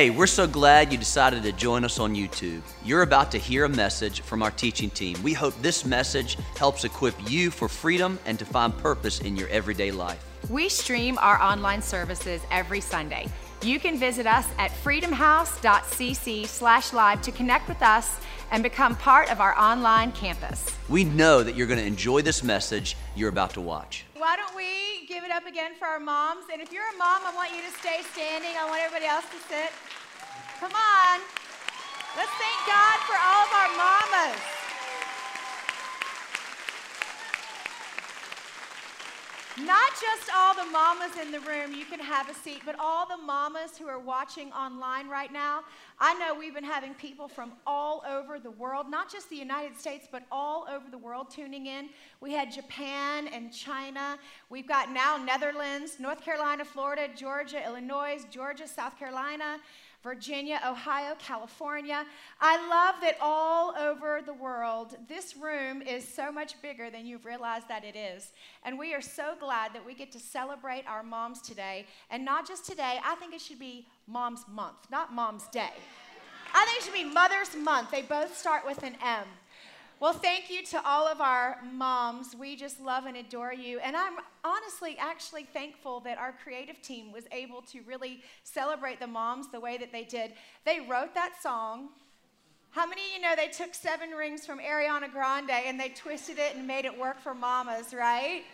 Hey, we're so glad you decided to join us on YouTube. You're about to hear a message from our teaching team. We hope this message helps equip you for freedom and to find purpose in your everyday life. We stream our online services every Sunday. You can visit us at freedomhouse.cc slash live to connect with us and become part of our online campus. We know that you're going to enjoy this message you're about to watch. Why don't we give it up again for our moms? And if you're a mom, I want you to stay standing. I want everybody else to sit. Come on. Let's thank God for all of our mamas. Not just all the mamas in the room, you can have a seat, but all the mamas who are watching online right now. I know we've been having people from all over the world, not just the United States, but all over the world tuning in. We had Japan and China. We've got now Netherlands, North Carolina, Florida, Georgia, Illinois, Georgia, South Carolina. Virginia, Ohio, California. I love that all over the world, this room is so much bigger than you've realized that it is. And we are so glad that we get to celebrate our moms today. And not just today, I think it should be Mom's Month, not Mom's Day. I think it should be Mother's Month. They both start with an M. Well, thank you to all of our moms. We just love and adore you. And I'm honestly actually thankful that our creative team was able to really celebrate the moms the way that they did. They wrote that song. How many of you know they took seven rings from Ariana Grande and they twisted it and made it work for mamas, right?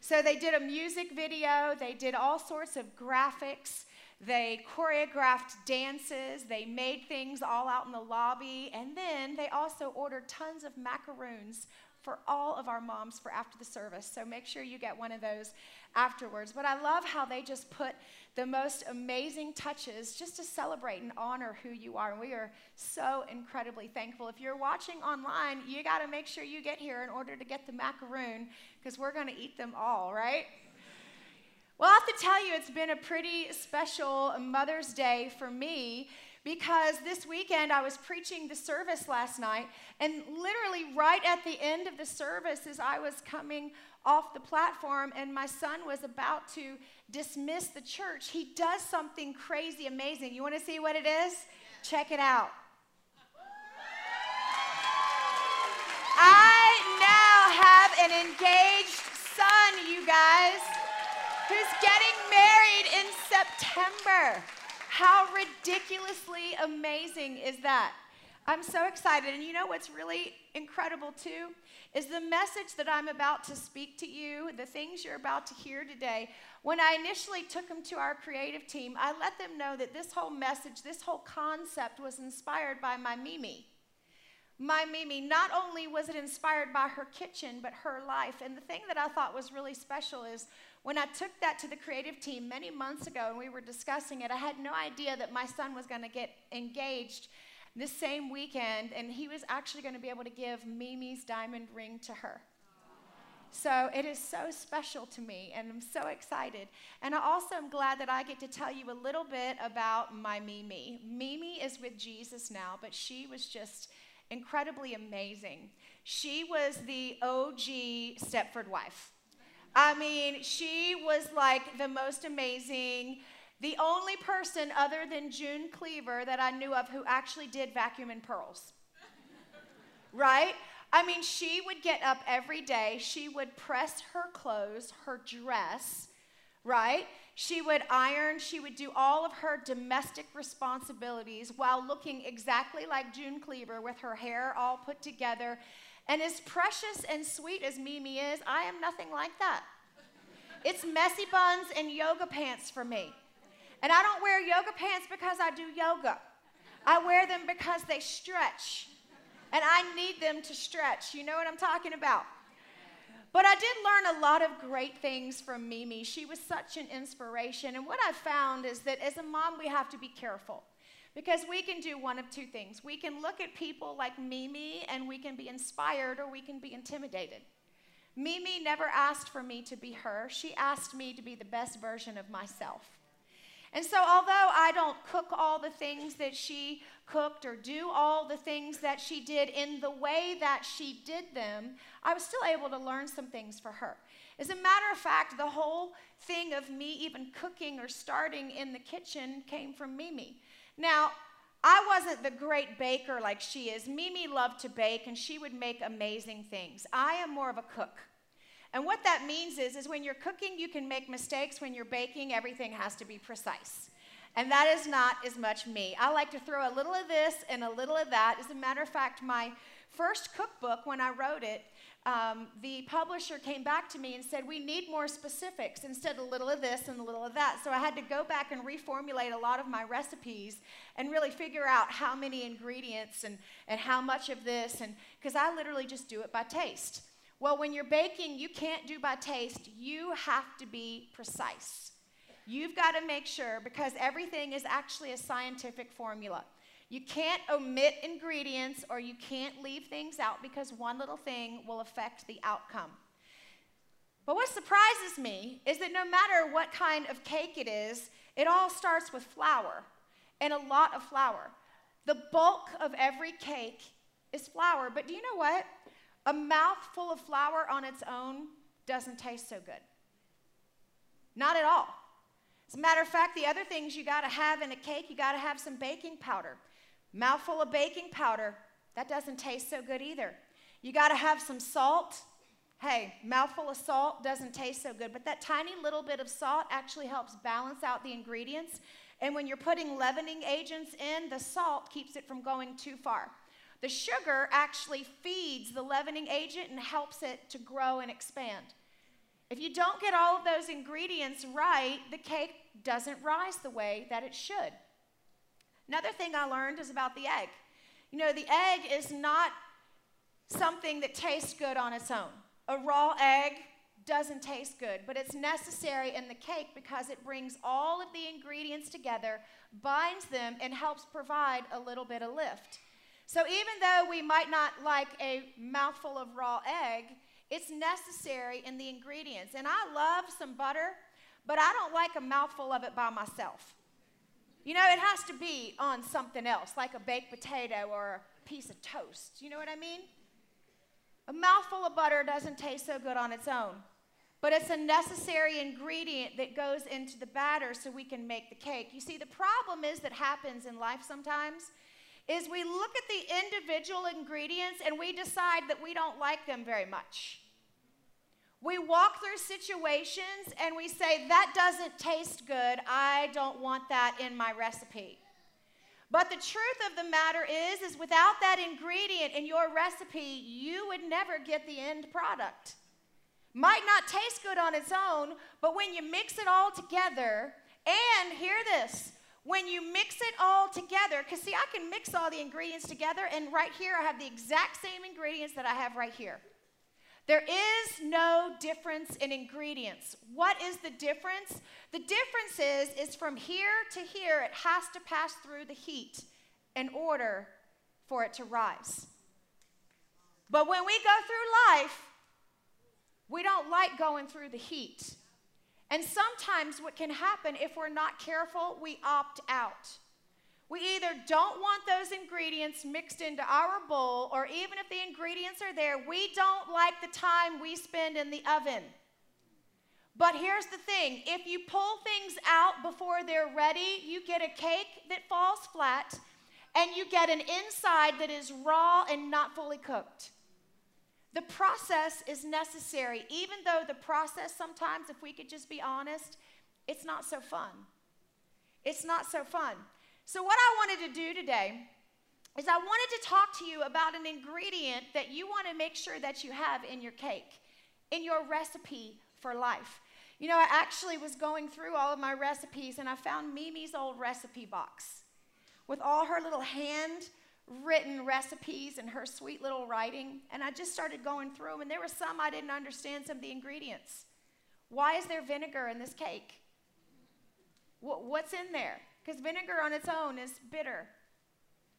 So they did a music video, they did all sorts of graphics. They choreographed dances, they made things all out in the lobby, and then they also ordered tons of macaroons for all of our moms for after the service. So make sure you get one of those afterwards. But I love how they just put the most amazing touches just to celebrate and honor who you are. And we are so incredibly thankful. If you're watching online, you got to make sure you get here in order to get the macaroon because we're going to eat them all, right? Well, I have to tell you, it's been a pretty special Mother's Day for me because this weekend I was preaching the service last night, and literally right at the end of the service, as I was coming off the platform and my son was about to dismiss the church, he does something crazy amazing. You want to see what it is? Check it out. I now have an engaged son, you guys who's getting married in September. How ridiculously amazing is that? I'm so excited. And you know what's really incredible too? Is the message that I'm about to speak to you, the things you're about to hear today. When I initially took them to our creative team, I let them know that this whole message, this whole concept was inspired by my Mimi. My Mimi, not only was it inspired by her kitchen, but her life. And the thing that I thought was really special is when I took that to the creative team many months ago and we were discussing it, I had no idea that my son was going to get engaged this same weekend and he was actually going to be able to give Mimi's diamond ring to her. So it is so special to me, and I'm so excited. And I also am glad that I get to tell you a little bit about my Mimi. Mimi is with Jesus now, but she was just incredibly amazing. She was the OG Stepford wife. I mean, she was like the most amazing, the only person other than June Cleaver that I knew of who actually did vacuum and pearls. right? I mean, she would get up every day, she would press her clothes, her dress, right? She would iron, she would do all of her domestic responsibilities while looking exactly like June Cleaver with her hair all put together and as precious and sweet as Mimi is, I am nothing like that. It's messy buns and yoga pants for me. And I don't wear yoga pants because I do yoga. I wear them because they stretch. And I need them to stretch. You know what I'm talking about? But I did learn a lot of great things from Mimi. She was such an inspiration. And what I found is that as a mom, we have to be careful. Because we can do one of two things. We can look at people like Mimi and we can be inspired or we can be intimidated. Mimi never asked for me to be her, she asked me to be the best version of myself. And so, although I don't cook all the things that she cooked or do all the things that she did in the way that she did them, I was still able to learn some things for her. As a matter of fact, the whole thing of me even cooking or starting in the kitchen came from Mimi. Now, I wasn't the great baker like she is. Mimi loved to bake and she would make amazing things. I am more of a cook. And what that means is, is when you're cooking, you can make mistakes. When you're baking, everything has to be precise. And that is not as much me. I like to throw a little of this and a little of that. As a matter of fact, my first cookbook, when I wrote it, um, the publisher came back to me and said, We need more specifics instead of a little of this and a little of that. So I had to go back and reformulate a lot of my recipes and really figure out how many ingredients and, and how much of this, and because I literally just do it by taste. Well, when you're baking, you can't do by taste, you have to be precise. You've got to make sure because everything is actually a scientific formula. You can't omit ingredients or you can't leave things out because one little thing will affect the outcome. But what surprises me is that no matter what kind of cake it is, it all starts with flour and a lot of flour. The bulk of every cake is flour. But do you know what? A mouthful of flour on its own doesn't taste so good. Not at all. As a matter of fact, the other things you got to have in a cake, you got to have some baking powder. Mouthful of baking powder, that doesn't taste so good either. You got to have some salt. Hey, mouthful of salt doesn't taste so good, but that tiny little bit of salt actually helps balance out the ingredients. And when you're putting leavening agents in, the salt keeps it from going too far. The sugar actually feeds the leavening agent and helps it to grow and expand. If you don't get all of those ingredients right, the cake doesn't rise the way that it should. Another thing I learned is about the egg. You know, the egg is not something that tastes good on its own. A raw egg doesn't taste good, but it's necessary in the cake because it brings all of the ingredients together, binds them, and helps provide a little bit of lift. So even though we might not like a mouthful of raw egg, it's necessary in the ingredients. And I love some butter, but I don't like a mouthful of it by myself. You know, it has to be on something else, like a baked potato or a piece of toast. You know what I mean? A mouthful of butter doesn't taste so good on its own, but it's a necessary ingredient that goes into the batter so we can make the cake. You see, the problem is that happens in life sometimes is we look at the individual ingredients and we decide that we don't like them very much. We walk through situations and we say, that doesn't taste good. I don't want that in my recipe. But the truth of the matter is, is without that ingredient in your recipe, you would never get the end product. Might not taste good on its own, but when you mix it all together, and hear this, when you mix it all together, because see, I can mix all the ingredients together, and right here I have the exact same ingredients that I have right here. There is no difference in ingredients. What is the difference? The difference is, is from here to here, it has to pass through the heat in order for it to rise. But when we go through life, we don't like going through the heat. And sometimes what can happen if we're not careful, we opt out. We either don't want those ingredients mixed into our bowl, or even if the ingredients are there, we don't like the time we spend in the oven. But here's the thing if you pull things out before they're ready, you get a cake that falls flat, and you get an inside that is raw and not fully cooked. The process is necessary, even though the process sometimes, if we could just be honest, it's not so fun. It's not so fun. So, what I wanted to do today is I wanted to talk to you about an ingredient that you want to make sure that you have in your cake, in your recipe for life. You know, I actually was going through all of my recipes and I found Mimi's old recipe box with all her little hand written recipes and her sweet little writing, and I just started going through them, and there were some I didn't understand some of the ingredients. Why is there vinegar in this cake? What's in there? Because vinegar on its own is bitter,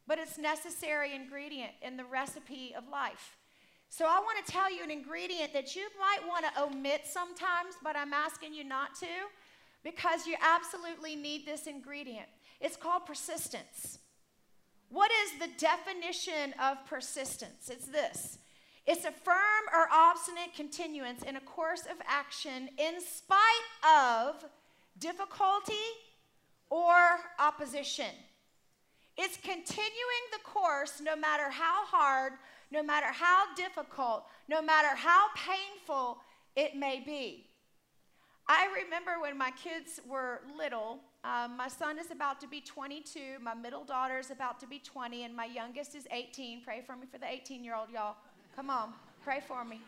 but it's necessary ingredient in the recipe of life. So I want to tell you an ingredient that you might want to omit sometimes, but I'm asking you not to. because you absolutely need this ingredient. It's called persistence. What is the definition of persistence? It's this it's a firm or obstinate continuance in a course of action in spite of difficulty or opposition. It's continuing the course no matter how hard, no matter how difficult, no matter how painful it may be. I remember when my kids were little, um, my son is about to be 22, my middle daughter is about to be 20, and my youngest is 18. Pray for me for the 18 year old, y'all. Come on, pray for me.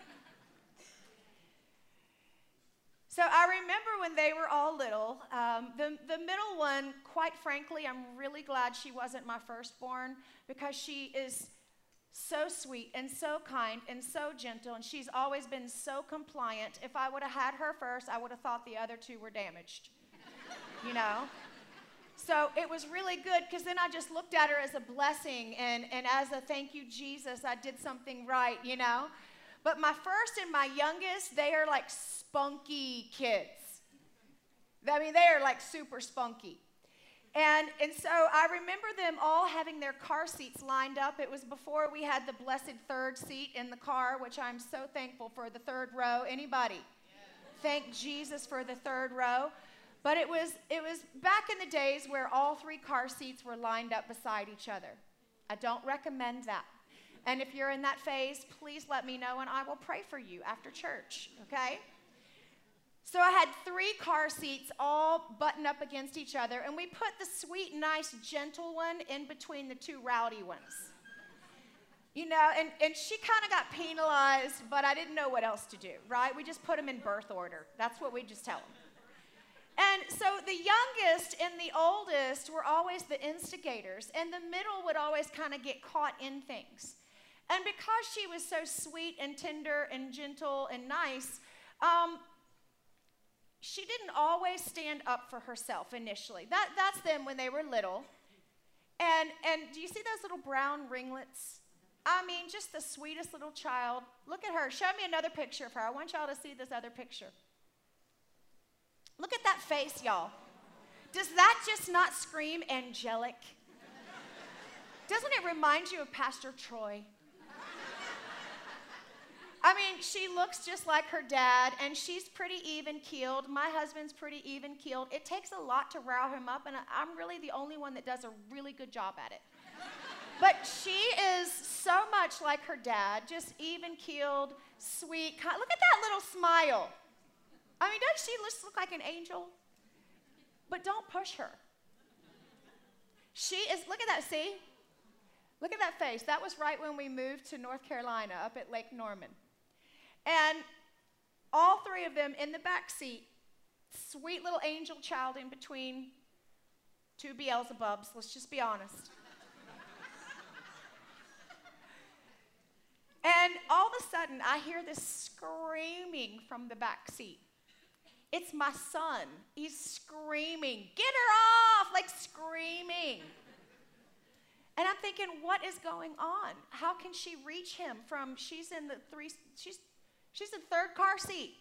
So I remember when they were all little. Um, the, the middle one, quite frankly, I'm really glad she wasn't my firstborn because she is so sweet and so kind and so gentle, and she's always been so compliant. If I would have had her first, I would have thought the other two were damaged, you know? So it was really good because then I just looked at her as a blessing and, and as a thank you, Jesus, I did something right, you know? But my first and my youngest, they are like spunky kids. I mean, they are like super spunky. And, and so I remember them all having their car seats lined up. It was before we had the blessed third seat in the car, which I'm so thankful for the third row. Anybody? Thank Jesus for the third row. But it was, it was back in the days where all three car seats were lined up beside each other. I don't recommend that. And if you're in that phase, please let me know and I will pray for you after church, okay? So I had three car seats all buttoned up against each other, and we put the sweet, nice, gentle one in between the two rowdy ones. You know, and, and she kind of got penalized, but I didn't know what else to do, right? We just put them in birth order. That's what we just tell them. And so the youngest and the oldest were always the instigators, and the middle would always kind of get caught in things. And because she was so sweet and tender and gentle and nice, um, she didn't always stand up for herself initially. That, that's them when they were little. And, and do you see those little brown ringlets? I mean, just the sweetest little child. Look at her. Show me another picture of her. I want y'all to see this other picture. Look at that face, y'all. Does that just not scream angelic? Doesn't it remind you of Pastor Troy? I mean, she looks just like her dad, and she's pretty even keeled. My husband's pretty even keeled. It takes a lot to rile him up, and I'm really the only one that does a really good job at it. but she is so much like her dad, just even keeled, sweet. Look at that little smile. I mean, doesn't she just look like an angel? But don't push her. She is, look at that, see? Look at that face. That was right when we moved to North Carolina up at Lake Norman. And all three of them in the back seat, sweet little angel child in between two Beelzebubs, let's just be honest. and all of a sudden, I hear this screaming from the back seat. It's my son. He's screaming, Get her off! Like screaming. And I'm thinking, what is going on? How can she reach him from she's in the three she's She's in third car seat.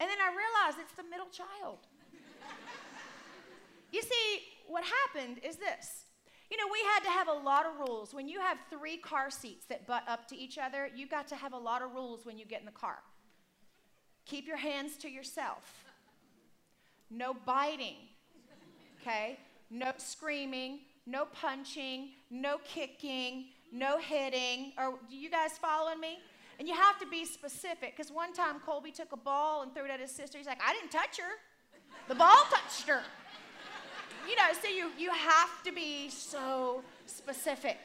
And then I realized it's the middle child. you see, what happened is this. You know, we had to have a lot of rules. When you have three car seats that butt up to each other, you got to have a lot of rules when you get in the car. Keep your hands to yourself. No biting, okay? No screaming, no punching, no kicking, no hitting. Do you guys following me? And you have to be specific because one time Colby took a ball and threw it at his sister. He's like, I didn't touch her. The ball touched her. You know, so you, you have to be so specific.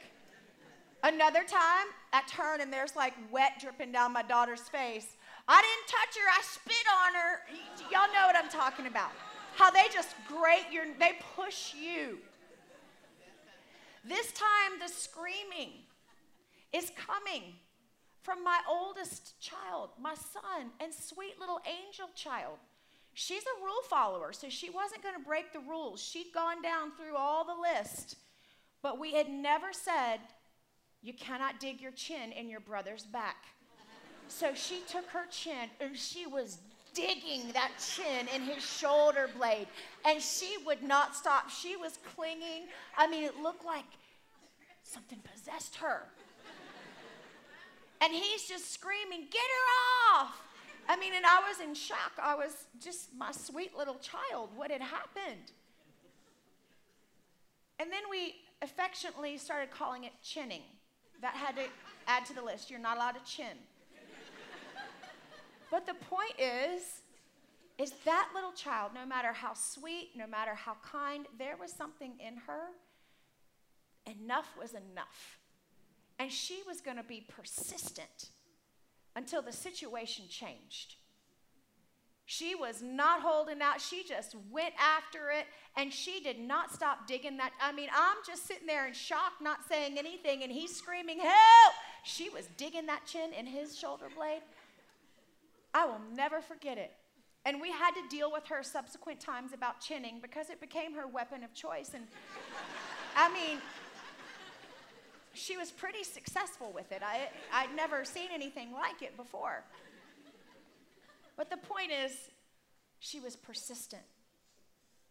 Another time, I turn and there's like wet dripping down my daughter's face. I didn't touch her, I spit on her. Y'all know what I'm talking about. How they just grate your, they push you. This time, the screaming is coming from my oldest child, my son, and sweet little angel child. She's a rule follower, so she wasn't going to break the rules. She'd gone down through all the list, but we had never said, You cannot dig your chin in your brother's back. So she took her chin and she was digging that chin in his shoulder blade. And she would not stop. She was clinging. I mean, it looked like something possessed her. And he's just screaming, Get her off! I mean, and I was in shock. I was just my sweet little child. What had happened? And then we affectionately started calling it chinning. That had to add to the list. You're not allowed to chin. but the point is, is that little child, no matter how sweet, no matter how kind, there was something in her. Enough was enough. And she was going to be persistent until the situation changed. She was not holding out. She just went after it and she did not stop digging that. I mean, I'm just sitting there in shock, not saying anything, and he's screaming, Help! She was digging that chin in his shoulder blade. I will never forget it. And we had to deal with her subsequent times about chinning because it became her weapon of choice. And I mean, she was pretty successful with it. I, I'd never seen anything like it before. But the point is, she was persistent.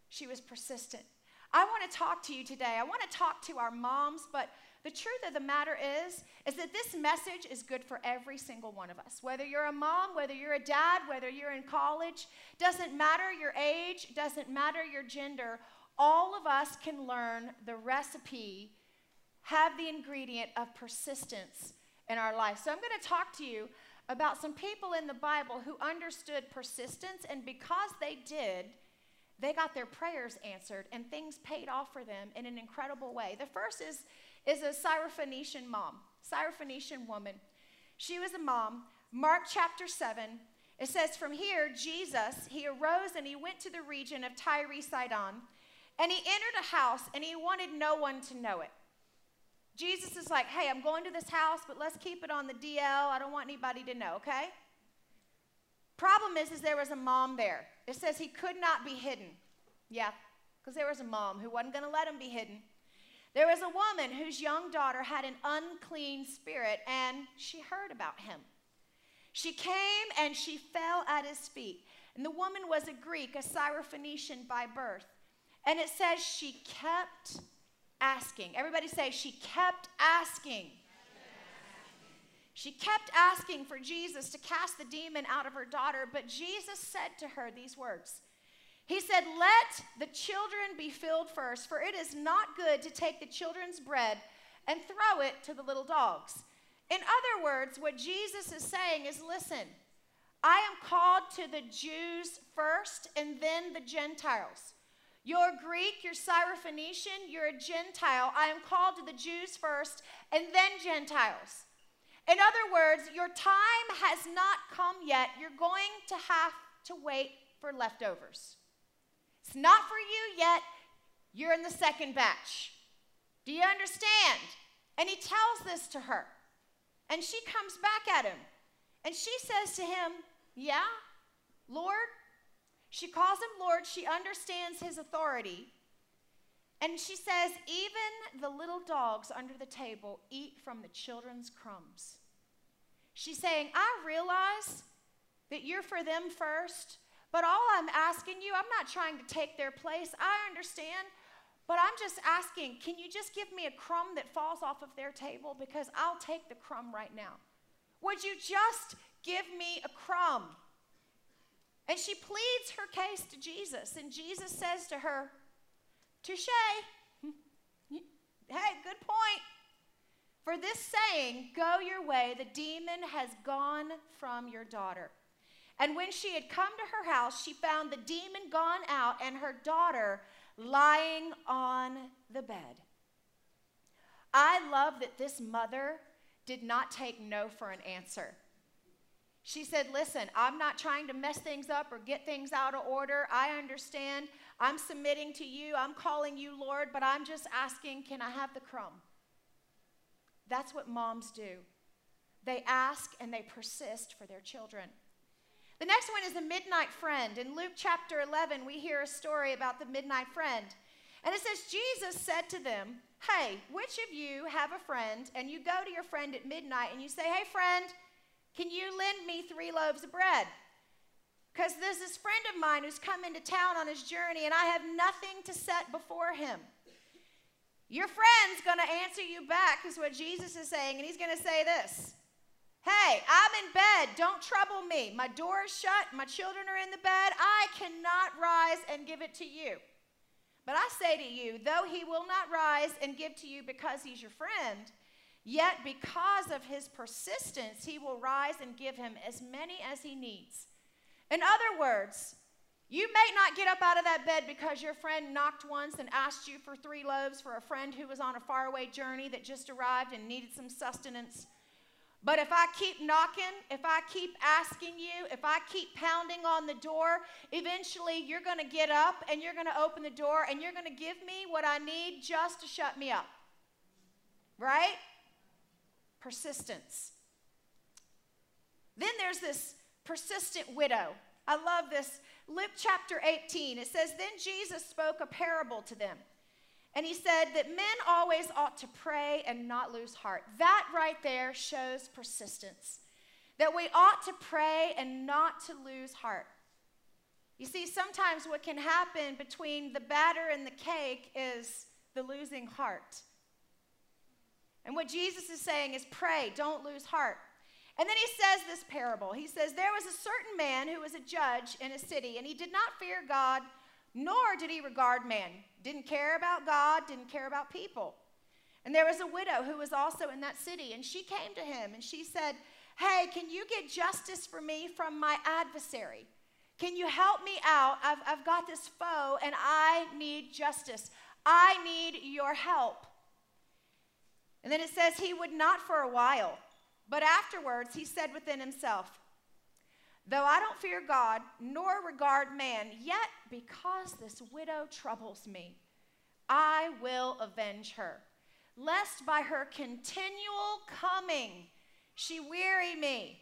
She was persistent. I want to talk to you today. I want to talk to our moms, but the truth of the matter is is that this message is good for every single one of us. Whether you're a mom, whether you're a dad, whether you're in college, doesn't matter your age, doesn't matter your gender, all of us can learn the recipe, have the ingredient of persistence in our life. So I'm going to talk to you about some people in the Bible who understood persistence, and because they did, they got their prayers answered and things paid off for them in an incredible way. The first is, is a Syrophoenician mom, Syrophoenician woman. She was a mom. Mark chapter 7, it says, From here, Jesus, he arose and he went to the region of Tyre Sidon, and he entered a house and he wanted no one to know it. Jesus is like, hey, I'm going to this house, but let's keep it on the DL. I don't want anybody to know, okay? Problem is, is there was a mom there. It says he could not be hidden. Yeah, because there was a mom who wasn't going to let him be hidden. There was a woman whose young daughter had an unclean spirit, and she heard about him. She came and she fell at his feet. And the woman was a Greek, a Syrophoenician by birth. And it says she kept asking. Everybody say, she kept asking. She kept asking for Jesus to cast the demon out of her daughter, but Jesus said to her these words. He said, Let the children be filled first, for it is not good to take the children's bread and throw it to the little dogs. In other words, what Jesus is saying is listen, I am called to the Jews first and then the Gentiles. You're Greek, you're Syrophoenician, you're a Gentile. I am called to the Jews first and then Gentiles. In other words, your time has not come yet. You're going to have to wait for leftovers. It's not for you yet. You're in the second batch. Do you understand? And he tells this to her. And she comes back at him. And she says to him, Yeah, Lord, she calls him Lord. She understands his authority. And she says, Even the little dogs under the table eat from the children's crumbs. She's saying, I realize that you're for them first, but all I'm asking you, I'm not trying to take their place. I understand, but I'm just asking, can you just give me a crumb that falls off of their table? Because I'll take the crumb right now. Would you just give me a crumb? And she pleads her case to Jesus, and Jesus says to her, Touche. Hey, good point. For this saying, Go your way, the demon has gone from your daughter. And when she had come to her house, she found the demon gone out and her daughter lying on the bed. I love that this mother did not take no for an answer. She said, Listen, I'm not trying to mess things up or get things out of order. I understand. I'm submitting to you. I'm calling you Lord, but I'm just asking, can I have the crumb? That's what moms do. They ask and they persist for their children. The next one is the midnight friend. In Luke chapter 11, we hear a story about the midnight friend. And it says, Jesus said to them, Hey, which of you have a friend, and you go to your friend at midnight and you say, Hey, friend, can you lend me three loaves of bread? Because there's this friend of mine who's come into town on his journey, and I have nothing to set before him. Your friend's going to answer you back, is what Jesus is saying, and he's going to say this Hey, I'm in bed. Don't trouble me. My door is shut. My children are in the bed. I cannot rise and give it to you. But I say to you, though he will not rise and give to you because he's your friend, yet because of his persistence, he will rise and give him as many as he needs. In other words, you may not get up out of that bed because your friend knocked once and asked you for three loaves for a friend who was on a faraway journey that just arrived and needed some sustenance. But if I keep knocking, if I keep asking you, if I keep pounding on the door, eventually you're going to get up and you're going to open the door and you're going to give me what I need just to shut me up. Right? Persistence. Then there's this persistent widow. I love this. Luke chapter 18, it says, Then Jesus spoke a parable to them. And he said that men always ought to pray and not lose heart. That right there shows persistence. That we ought to pray and not to lose heart. You see, sometimes what can happen between the batter and the cake is the losing heart. And what Jesus is saying is pray, don't lose heart. And then he says this parable. He says, There was a certain man who was a judge in a city, and he did not fear God, nor did he regard man. Didn't care about God, didn't care about people. And there was a widow who was also in that city, and she came to him and she said, Hey, can you get justice for me from my adversary? Can you help me out? I've, I've got this foe and I need justice. I need your help. And then it says he would not for a while. But afterwards, he said within himself, Though I don't fear God nor regard man, yet because this widow troubles me, I will avenge her, lest by her continual coming she weary me.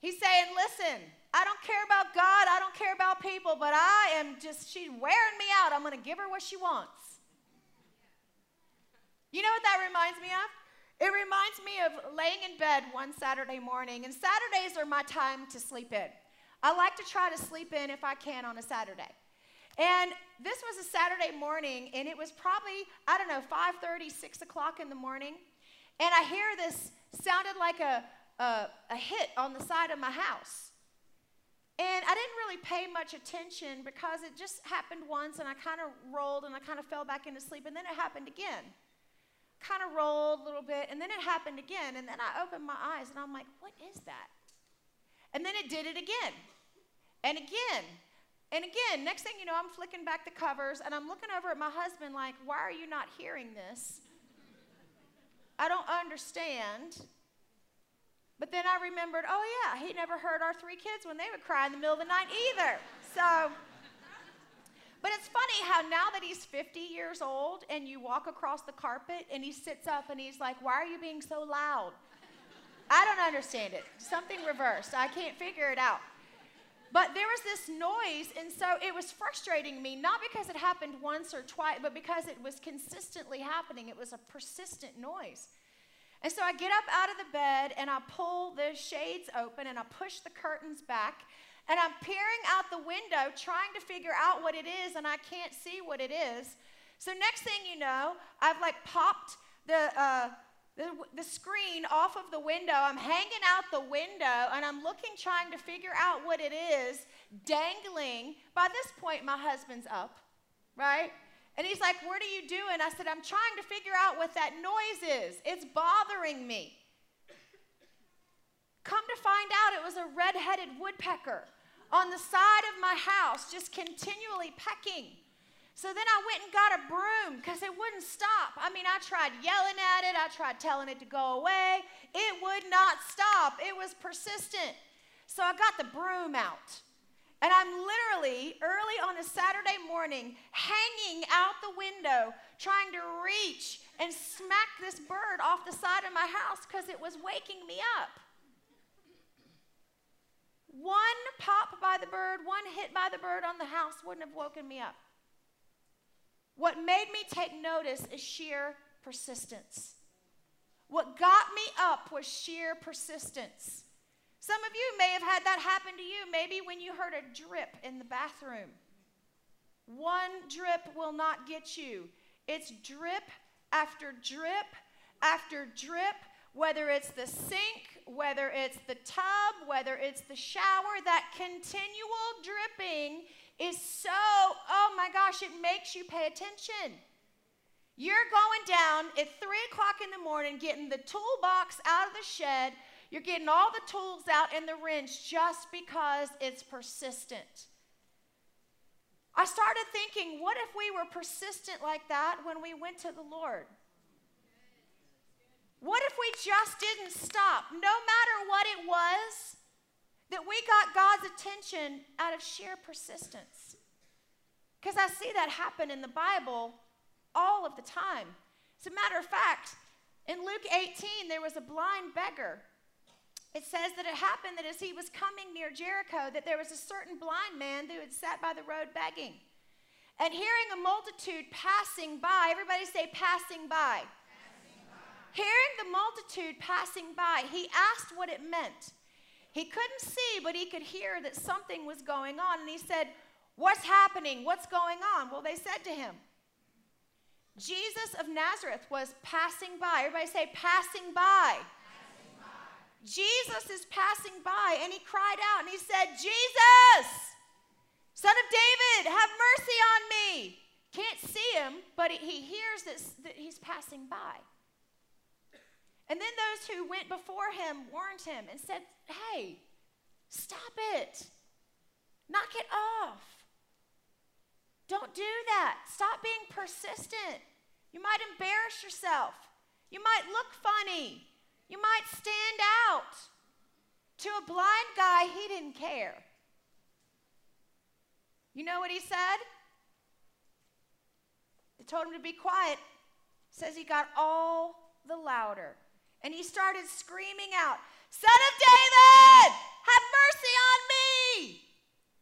He's saying, Listen, I don't care about God, I don't care about people, but I am just, she's wearing me out. I'm going to give her what she wants. You know what that reminds me of? It reminds me of laying in bed one Saturday morning, and Saturdays are my time to sleep in. I like to try to sleep in if I can on a Saturday. And this was a Saturday morning, and it was probably, I don't know, 5.30, 6 o'clock in the morning. And I hear this, sounded like a, a, a hit on the side of my house. And I didn't really pay much attention because it just happened once, and I kind of rolled and I kind of fell back into sleep, and then it happened again kind of rolled a little bit, and then it happened again. And then I opened my eyes and I'm like, what is that? And then it did it again, and again, and again. Next thing you know, I'm flicking back the covers and I'm looking over at my husband like, why are you not hearing this? I don't understand. But then I remembered, oh yeah, he never heard our three kids when they would cry in the middle of the night either. So but it's funny how now that he's 50 years old and you walk across the carpet and he sits up and he's like, Why are you being so loud? I don't understand it. Something reversed. I can't figure it out. But there was this noise, and so it was frustrating me, not because it happened once or twice, but because it was consistently happening. It was a persistent noise. And so I get up out of the bed and I pull the shades open and I push the curtains back and I'm peering out the window trying to figure out what it is, and I can't see what it is. So, next thing you know, I've like popped the, uh, the, the screen off of the window. I'm hanging out the window, and I'm looking, trying to figure out what it is, dangling. By this point, my husband's up, right? And he's like, What are you doing? I said, I'm trying to figure out what that noise is. It's bothering me. Come to find out, it was a red headed woodpecker on the side of my house, just continually pecking. So then I went and got a broom because it wouldn't stop. I mean, I tried yelling at it, I tried telling it to go away. It would not stop, it was persistent. So I got the broom out. And I'm literally early on a Saturday morning hanging out the window trying to reach and smack this bird off the side of my house because it was waking me up. One pop by the bird, one hit by the bird on the house wouldn't have woken me up. What made me take notice is sheer persistence. What got me up was sheer persistence. Some of you may have had that happen to you, maybe when you heard a drip in the bathroom. One drip will not get you. It's drip after drip after drip, whether it's the sink, whether it's the tub, whether it's the shower, that continual dripping is so, oh my gosh, it makes you pay attention. You're going down at three o'clock in the morning, getting the toolbox out of the shed. You're getting all the tools out in the wrench just because it's persistent. I started thinking, what if we were persistent like that when we went to the Lord? What if we just didn't stop, no matter what it was, that we got God's attention out of sheer persistence? Because I see that happen in the Bible all of the time. As a matter of fact, in Luke 18, there was a blind beggar. It says that it happened that as he was coming near Jericho, that there was a certain blind man who had sat by the road begging. And hearing a multitude passing by, everybody say, passing by. Hearing the multitude passing by, he asked what it meant. He couldn't see, but he could hear that something was going on. And he said, What's happening? What's going on? Well, they said to him, Jesus of Nazareth was passing by. Everybody say, passing by. passing by. Jesus is passing by, and he cried out and he said, Jesus, son of David, have mercy on me. Can't see him, but he hears that he's passing by. And then those who went before him warned him and said, Hey, stop it. Knock it off. Don't do that. Stop being persistent. You might embarrass yourself. You might look funny. You might stand out. To a blind guy, he didn't care. You know what he said? They told him to be quiet. says he got all the louder. And he started screaming out, Son of David, have mercy on me.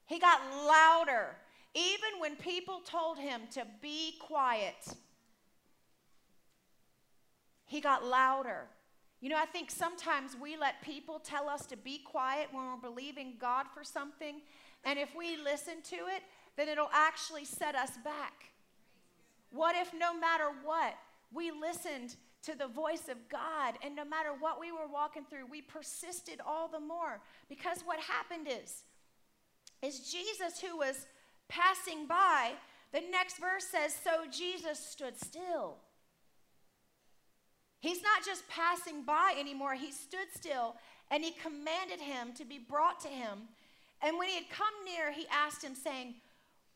He got louder, even when people told him to be quiet. He got louder. You know, I think sometimes we let people tell us to be quiet when we're believing God for something, and if we listen to it, then it'll actually set us back. What if no matter what, we listened to the voice of God. And no matter what we were walking through, we persisted all the more. Because what happened is, is Jesus who was passing by, the next verse says, So Jesus stood still. He's not just passing by anymore, he stood still and he commanded him to be brought to him. And when he had come near, he asked him, saying,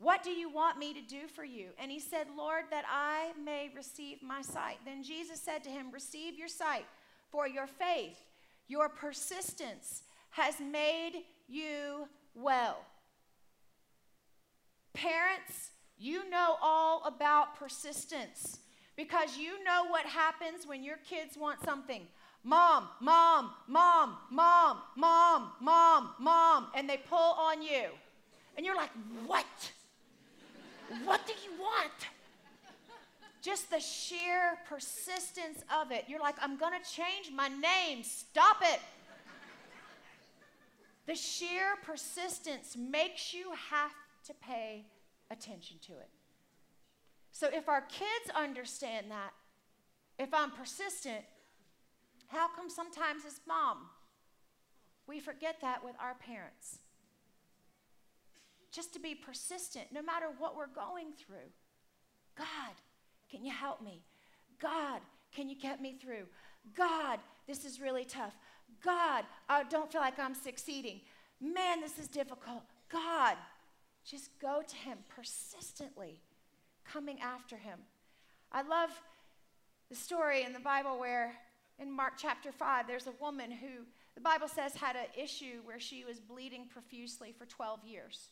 what do you want me to do for you? And he said, Lord, that I may receive my sight. Then Jesus said to him, Receive your sight, for your faith, your persistence has made you well. Parents, you know all about persistence because you know what happens when your kids want something. Mom, mom, mom, mom, mom, mom, mom, and they pull on you. And you're like, What? What do you want? Just the sheer persistence of it. You're like, I'm going to change my name. Stop it. The sheer persistence makes you have to pay attention to it. So if our kids understand that, if I'm persistent, how come sometimes as mom, we forget that with our parents? Just to be persistent no matter what we're going through. God, can you help me? God, can you get me through? God, this is really tough. God, I don't feel like I'm succeeding. Man, this is difficult. God, just go to Him persistently, coming after Him. I love the story in the Bible where in Mark chapter 5, there's a woman who the Bible says had an issue where she was bleeding profusely for 12 years.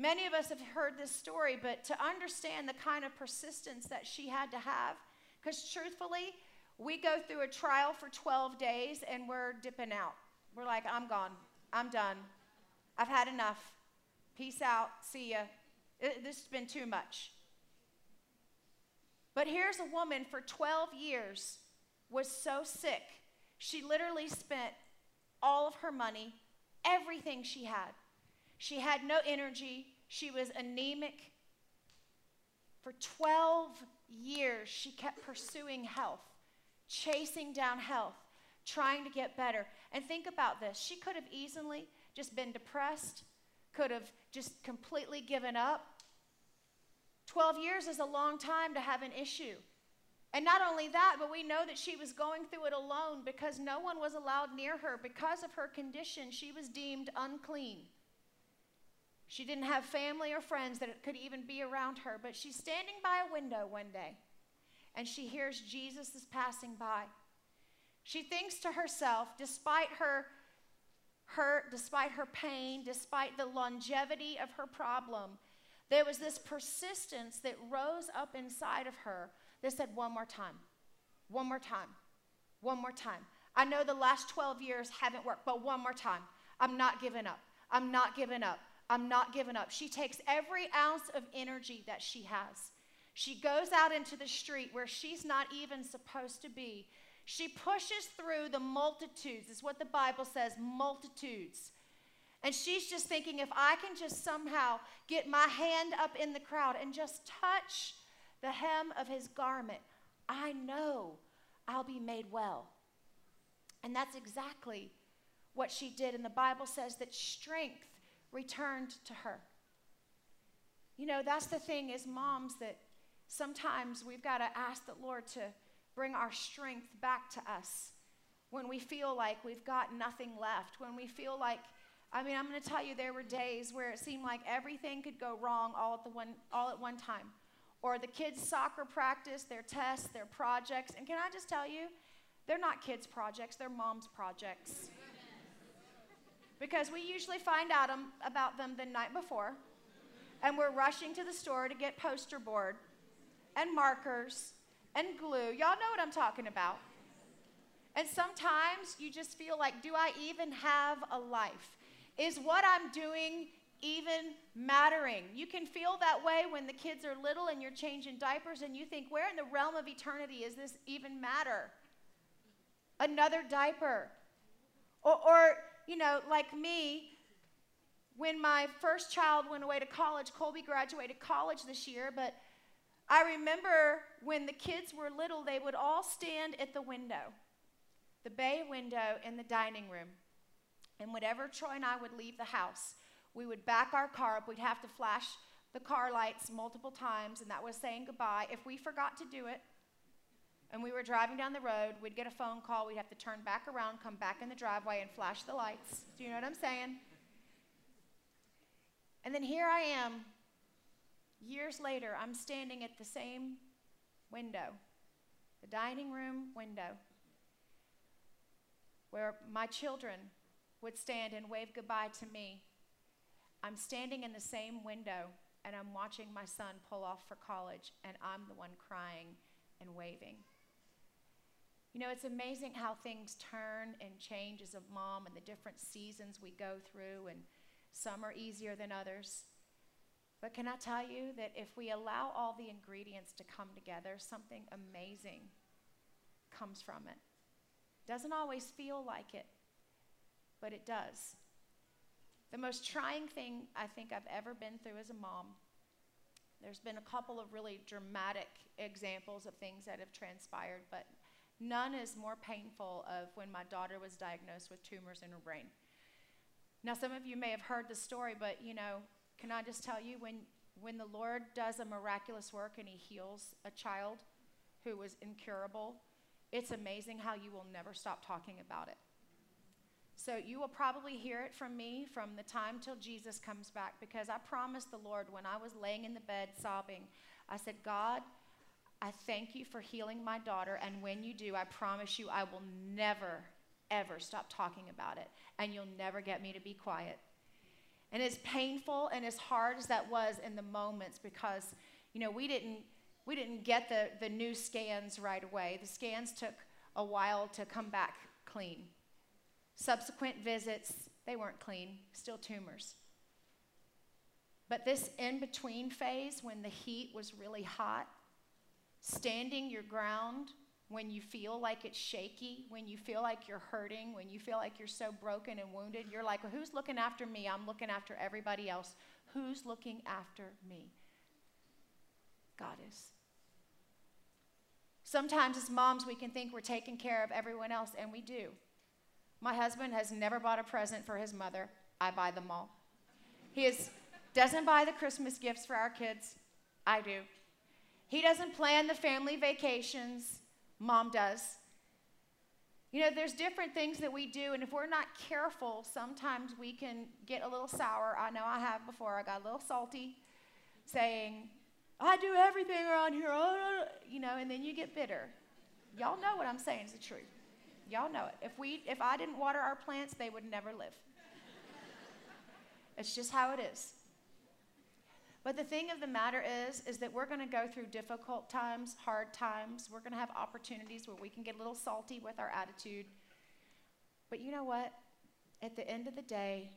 Many of us have heard this story, but to understand the kind of persistence that she had to have, because truthfully, we go through a trial for 12 days and we're dipping out. We're like, I'm gone. I'm done. I've had enough. Peace out. See ya. It, this has been too much. But here's a woman for 12 years was so sick. She literally spent all of her money, everything she had. She had no energy. She was anemic. For 12 years, she kept pursuing health, chasing down health, trying to get better. And think about this she could have easily just been depressed, could have just completely given up. 12 years is a long time to have an issue. And not only that, but we know that she was going through it alone because no one was allowed near her. Because of her condition, she was deemed unclean. She didn't have family or friends that could even be around her, but she's standing by a window one day and she hears Jesus is passing by. She thinks to herself, despite her hurt, despite her pain, despite the longevity of her problem, there was this persistence that rose up inside of her that said, One more time, one more time, one more time. I know the last 12 years haven't worked, but one more time. I'm not giving up. I'm not giving up. I'm not giving up. She takes every ounce of energy that she has. She goes out into the street where she's not even supposed to be. She pushes through the multitudes, is what the Bible says multitudes. And she's just thinking if I can just somehow get my hand up in the crowd and just touch the hem of his garment, I know I'll be made well. And that's exactly what she did. And the Bible says that strength returned to her. You know, that's the thing as moms that sometimes we've got to ask the Lord to bring our strength back to us when we feel like we've got nothing left, when we feel like I mean, I'm going to tell you there were days where it seemed like everything could go wrong all at the one all at one time or the kids' soccer practice, their tests, their projects. And can I just tell you, they're not kids' projects, they're mom's projects. Because we usually find out about them the night before, and we're rushing to the store to get poster board and markers and glue. Y'all know what I'm talking about. And sometimes you just feel like, do I even have a life? Is what I'm doing even mattering. You can feel that way when the kids are little and you're changing diapers and you think, where in the realm of eternity is this even matter? Another diaper. Or, or you know, like me, when my first child went away to college, Colby graduated college this year, but I remember when the kids were little, they would all stand at the window, the bay window in the dining room. And whenever Troy and I would leave the house, we would back our car up. We'd have to flash the car lights multiple times, and that was saying goodbye. If we forgot to do it, and we were driving down the road, we'd get a phone call. We'd have to turn back around, come back in the driveway, and flash the lights. Do you know what I'm saying? And then here I am, years later, I'm standing at the same window, the dining room window, where my children would stand and wave goodbye to me I'm standing in the same window and I'm watching my son pull off for college, and I'm the one crying and waving. You know, it's amazing how things turn and change as a mom and the different seasons we go through, and some are easier than others. But can I tell you that if we allow all the ingredients to come together, something amazing comes from it. Doesn't always feel like it, but it does. The most trying thing I think I've ever been through as a mom, there's been a couple of really dramatic examples of things that have transpired, but none is more painful of when my daughter was diagnosed with tumors in her brain. Now, some of you may have heard the story, but you know, can I just tell you when when the Lord does a miraculous work and He heals a child who was incurable, it's amazing how you will never stop talking about it. So you will probably hear it from me from the time till Jesus comes back because I promised the Lord when I was laying in the bed sobbing, I said, God, I thank you for healing my daughter. And when you do, I promise you, I will never, ever stop talking about it. And you'll never get me to be quiet. And as painful and as hard as that was in the moments, because, you know, we didn't, we didn't get the, the new scans right away. The scans took a while to come back clean. Subsequent visits, they weren't clean, still tumors. But this in between phase, when the heat was really hot, standing your ground when you feel like it's shaky, when you feel like you're hurting, when you feel like you're so broken and wounded, you're like, well, who's looking after me? I'm looking after everybody else. Who's looking after me? God is. Sometimes as moms, we can think we're taking care of everyone else, and we do. My husband has never bought a present for his mother. I buy them all. He is, doesn't buy the Christmas gifts for our kids. I do. He doesn't plan the family vacations. Mom does. You know, there's different things that we do, and if we're not careful, sometimes we can get a little sour. I know I have before. I got a little salty, saying, I do everything around here, oh, you know, and then you get bitter. Y'all know what I'm saying is the truth. Y'all know it. If, we, if I didn't water our plants, they would never live. it's just how it is. But the thing of the matter is, is that we're going to go through difficult times, hard times. We're going to have opportunities where we can get a little salty with our attitude. But you know what? At the end of the day,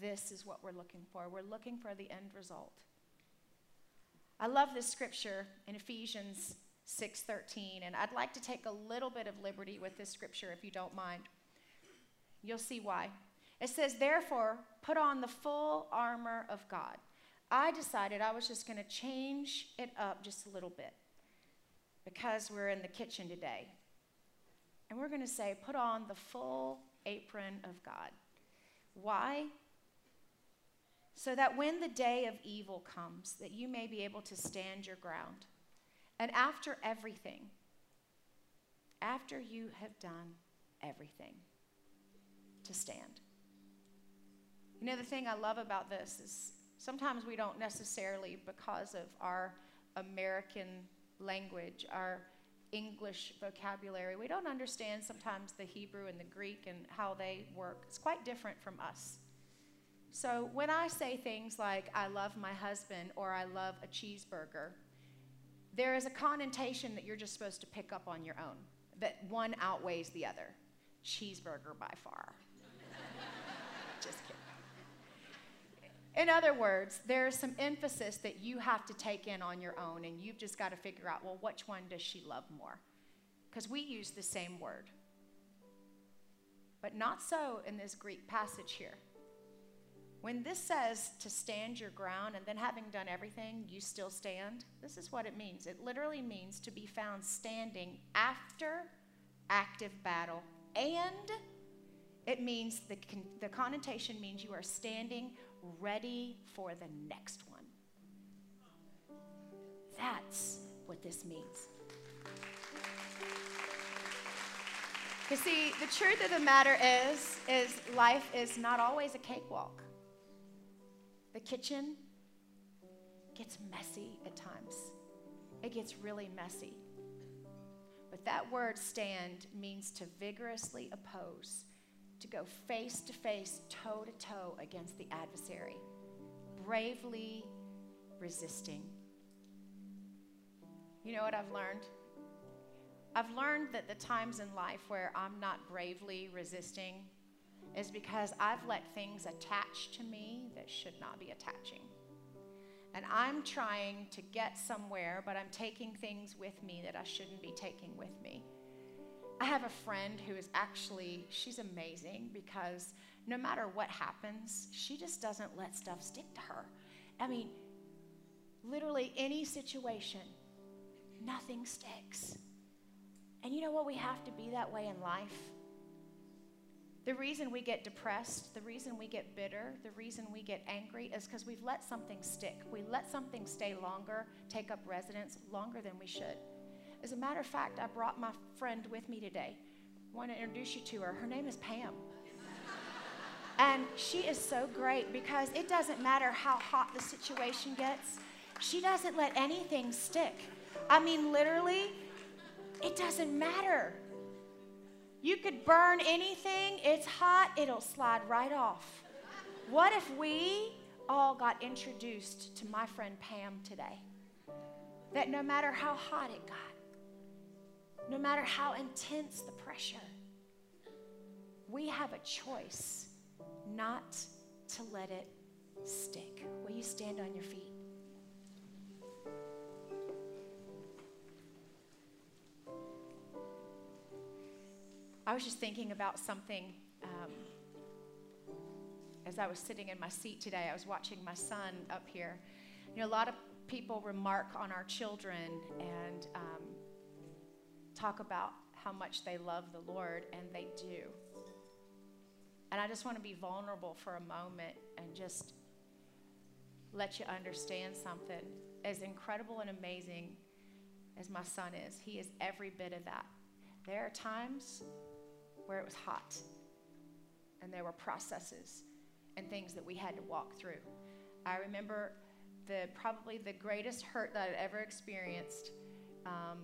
this is what we're looking for. We're looking for the end result. I love this scripture in Ephesians 6:13, and I'd like to take a little bit of liberty with this scripture if you don't mind. You'll see why. It says, "Therefore, put on the full armor of God." I decided I was just going to change it up just a little bit because we're in the kitchen today. And we're going to say, put on the full apron of God. Why? So that when the day of evil comes, that you may be able to stand your ground. And after everything, after you have done everything, to stand. You know, the thing I love about this is sometimes we don't necessarily, because of our American language, our English vocabulary, we don't understand sometimes the Hebrew and the Greek and how they work. It's quite different from us. So when I say things like, I love my husband or I love a cheeseburger, there is a connotation that you're just supposed to pick up on your own, that one outweighs the other. Cheeseburger by far. just kidding. In other words, there's some emphasis that you have to take in on your own, and you've just got to figure out, well, which one does she love more? Because we use the same word. But not so in this Greek passage here. When this says to stand your ground and then having done everything, you still stand, this is what it means. It literally means to be found standing after active battle. And it means the, con- the connotation means you are standing ready for the next one. That's what this means. You see, the truth of the matter is, is life is not always a cakewalk. The kitchen gets messy at times. It gets really messy. But that word stand means to vigorously oppose to go face to face, toe to toe against the adversary, bravely resisting. You know what I've learned? I've learned that the times in life where I'm not bravely resisting is because I've let things attach to me that should not be attaching. And I'm trying to get somewhere, but I'm taking things with me that I shouldn't be taking with me. I have a friend who is actually, she's amazing because no matter what happens, she just doesn't let stuff stick to her. I mean, literally any situation, nothing sticks. And you know what? We have to be that way in life. The reason we get depressed, the reason we get bitter, the reason we get angry is because we've let something stick. We let something stay longer, take up residence longer than we should. As a matter of fact, I brought my friend with me today. I want to introduce you to her. Her name is Pam. And she is so great because it doesn't matter how hot the situation gets, she doesn't let anything stick. I mean, literally, it doesn't matter. You could burn anything, it's hot, it'll slide right off. What if we all got introduced to my friend Pam today? That no matter how hot it got, no matter how intense the pressure, we have a choice not to let it stick. Will you stand on your feet? I was just thinking about something um, as I was sitting in my seat today. I was watching my son up here. You know, a lot of people remark on our children and um, talk about how much they love the Lord, and they do. And I just want to be vulnerable for a moment and just let you understand something. As incredible and amazing as my son is, he is every bit of that. There are times where it was hot, and there were processes and things that we had to walk through. I remember the probably the greatest hurt that I'd ever experienced. Um,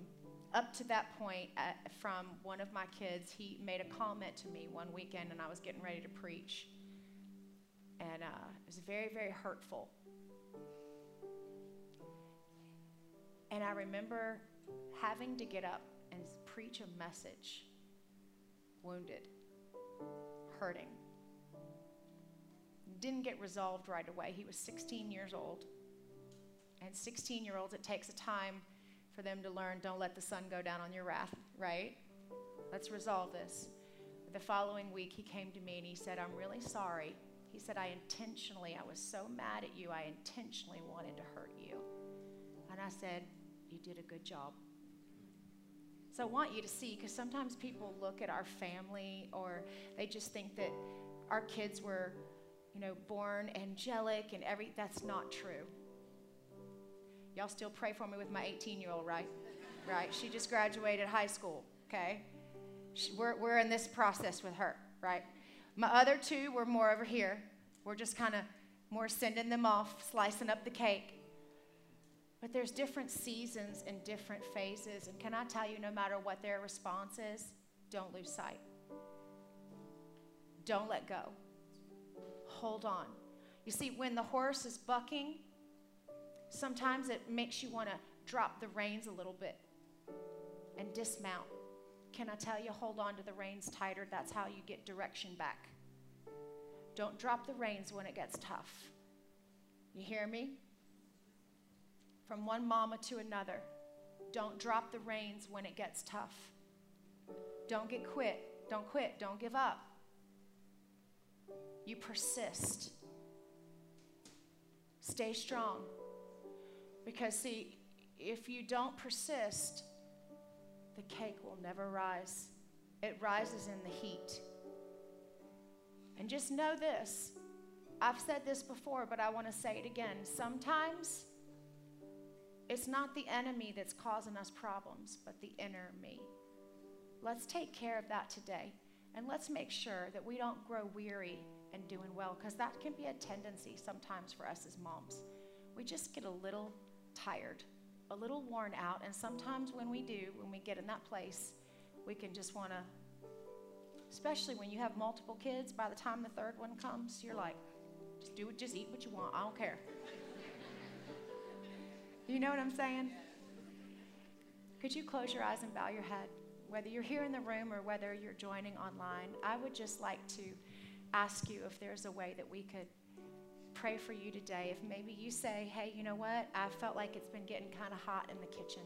up to that point, uh, from one of my kids, he made a comment to me one weekend, and I was getting ready to preach, and uh, it was very, very hurtful. And I remember having to get up and preach a message wounded, hurting. Didn't get resolved right away. He was 16 years old. And 16 year olds, it takes a time for them to learn don't let the sun go down on your wrath, right? Let's resolve this. The following week, he came to me and he said, I'm really sorry. He said, I intentionally, I was so mad at you, I intentionally wanted to hurt you. And I said, You did a good job. So I want you to see, because sometimes people look at our family or they just think that our kids were, you know, born angelic and every, that's not true. Y'all still pray for me with my 18 year old, right? Right? She just graduated high school, okay? She, we're, we're in this process with her, right? My other two were more over here. We're just kind of more sending them off, slicing up the cake. But there's different seasons and different phases. And can I tell you, no matter what their response is, don't lose sight. Don't let go. Hold on. You see, when the horse is bucking, sometimes it makes you want to drop the reins a little bit and dismount. Can I tell you, hold on to the reins tighter? That's how you get direction back. Don't drop the reins when it gets tough. You hear me? from one mama to another. Don't drop the reins when it gets tough. Don't get quit. Don't quit. Don't give up. You persist. Stay strong. Because, see, if you don't persist, the cake will never rise. It rises in the heat. And just know this I've said this before, but I want to say it again. Sometimes it's not the enemy that's causing us problems, but the inner me. Let's take care of that today. And let's make sure that we don't grow weary and doing well, because that can be a tendency sometimes for us as moms. We just get a little tired, a little worn out. And sometimes when we do, when we get in that place, we can just want to, especially when you have multiple kids, by the time the third one comes, you're like, just do it, just eat what you want. I don't care. You know what I'm saying? Could you close your eyes and bow your head? Whether you're here in the room or whether you're joining online, I would just like to ask you if there's a way that we could pray for you today. If maybe you say, hey, you know what? I felt like it's been getting kind of hot in the kitchen.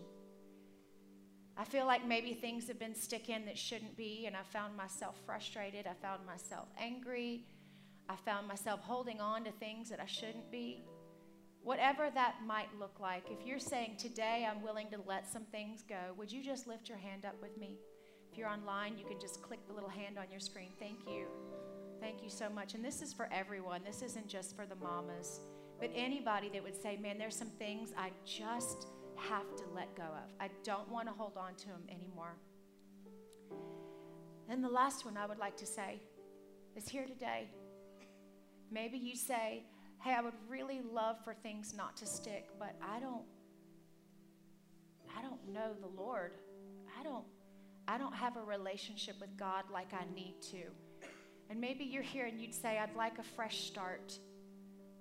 I feel like maybe things have been sticking that shouldn't be, and I found myself frustrated. I found myself angry. I found myself holding on to things that I shouldn't be. Whatever that might look like, if you're saying, Today I'm willing to let some things go, would you just lift your hand up with me? If you're online, you can just click the little hand on your screen. Thank you. Thank you so much. And this is for everyone, this isn't just for the mamas, but anybody that would say, Man, there's some things I just have to let go of. I don't want to hold on to them anymore. And the last one I would like to say is here today. Maybe you say, hey, I would really love for things not to stick, but I don't I don't know the Lord. I don't I don't have a relationship with God like I need to. And maybe you're here and you'd say, I'd like a fresh start.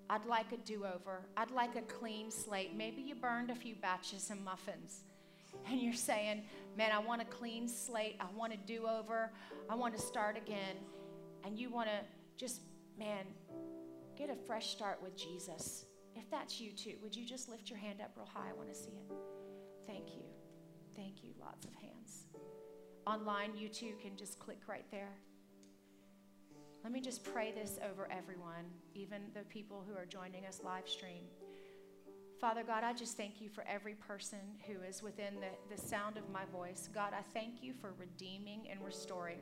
I'd like a do over. I'd like a clean slate. Maybe you burned a few batches of muffins and you're saying, Man, I want a clean slate. I want a do over. I want to start again. And you want to just, man, Get a fresh start with Jesus. If that's you too, would you just lift your hand up real high? I want to see it. Thank you. Thank you. Lots of hands. online, you too can just click right there. Let me just pray this over everyone, even the people who are joining us live stream. Father God, I just thank you for every person who is within the, the sound of my voice. God, I thank you for redeeming and restoring.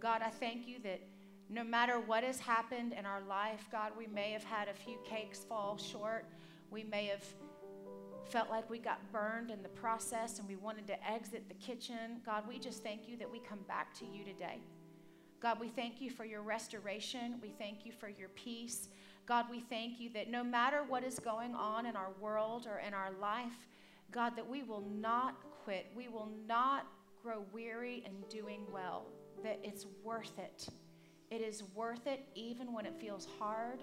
God, I thank you that no matter what has happened in our life, God, we may have had a few cakes fall short. We may have felt like we got burned in the process and we wanted to exit the kitchen. God, we just thank you that we come back to you today. God, we thank you for your restoration. We thank you for your peace. God, we thank you that no matter what is going on in our world or in our life, God, that we will not quit. We will not grow weary in doing well, that it's worth it. It is worth it even when it feels hard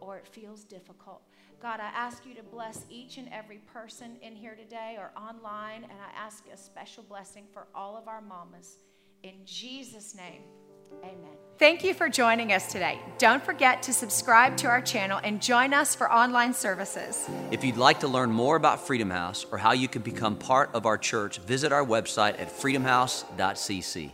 or it feels difficult. God, I ask you to bless each and every person in here today or online, and I ask a special blessing for all of our mamas. In Jesus' name, amen. Thank you for joining us today. Don't forget to subscribe to our channel and join us for online services. If you'd like to learn more about Freedom House or how you can become part of our church, visit our website at freedomhouse.cc.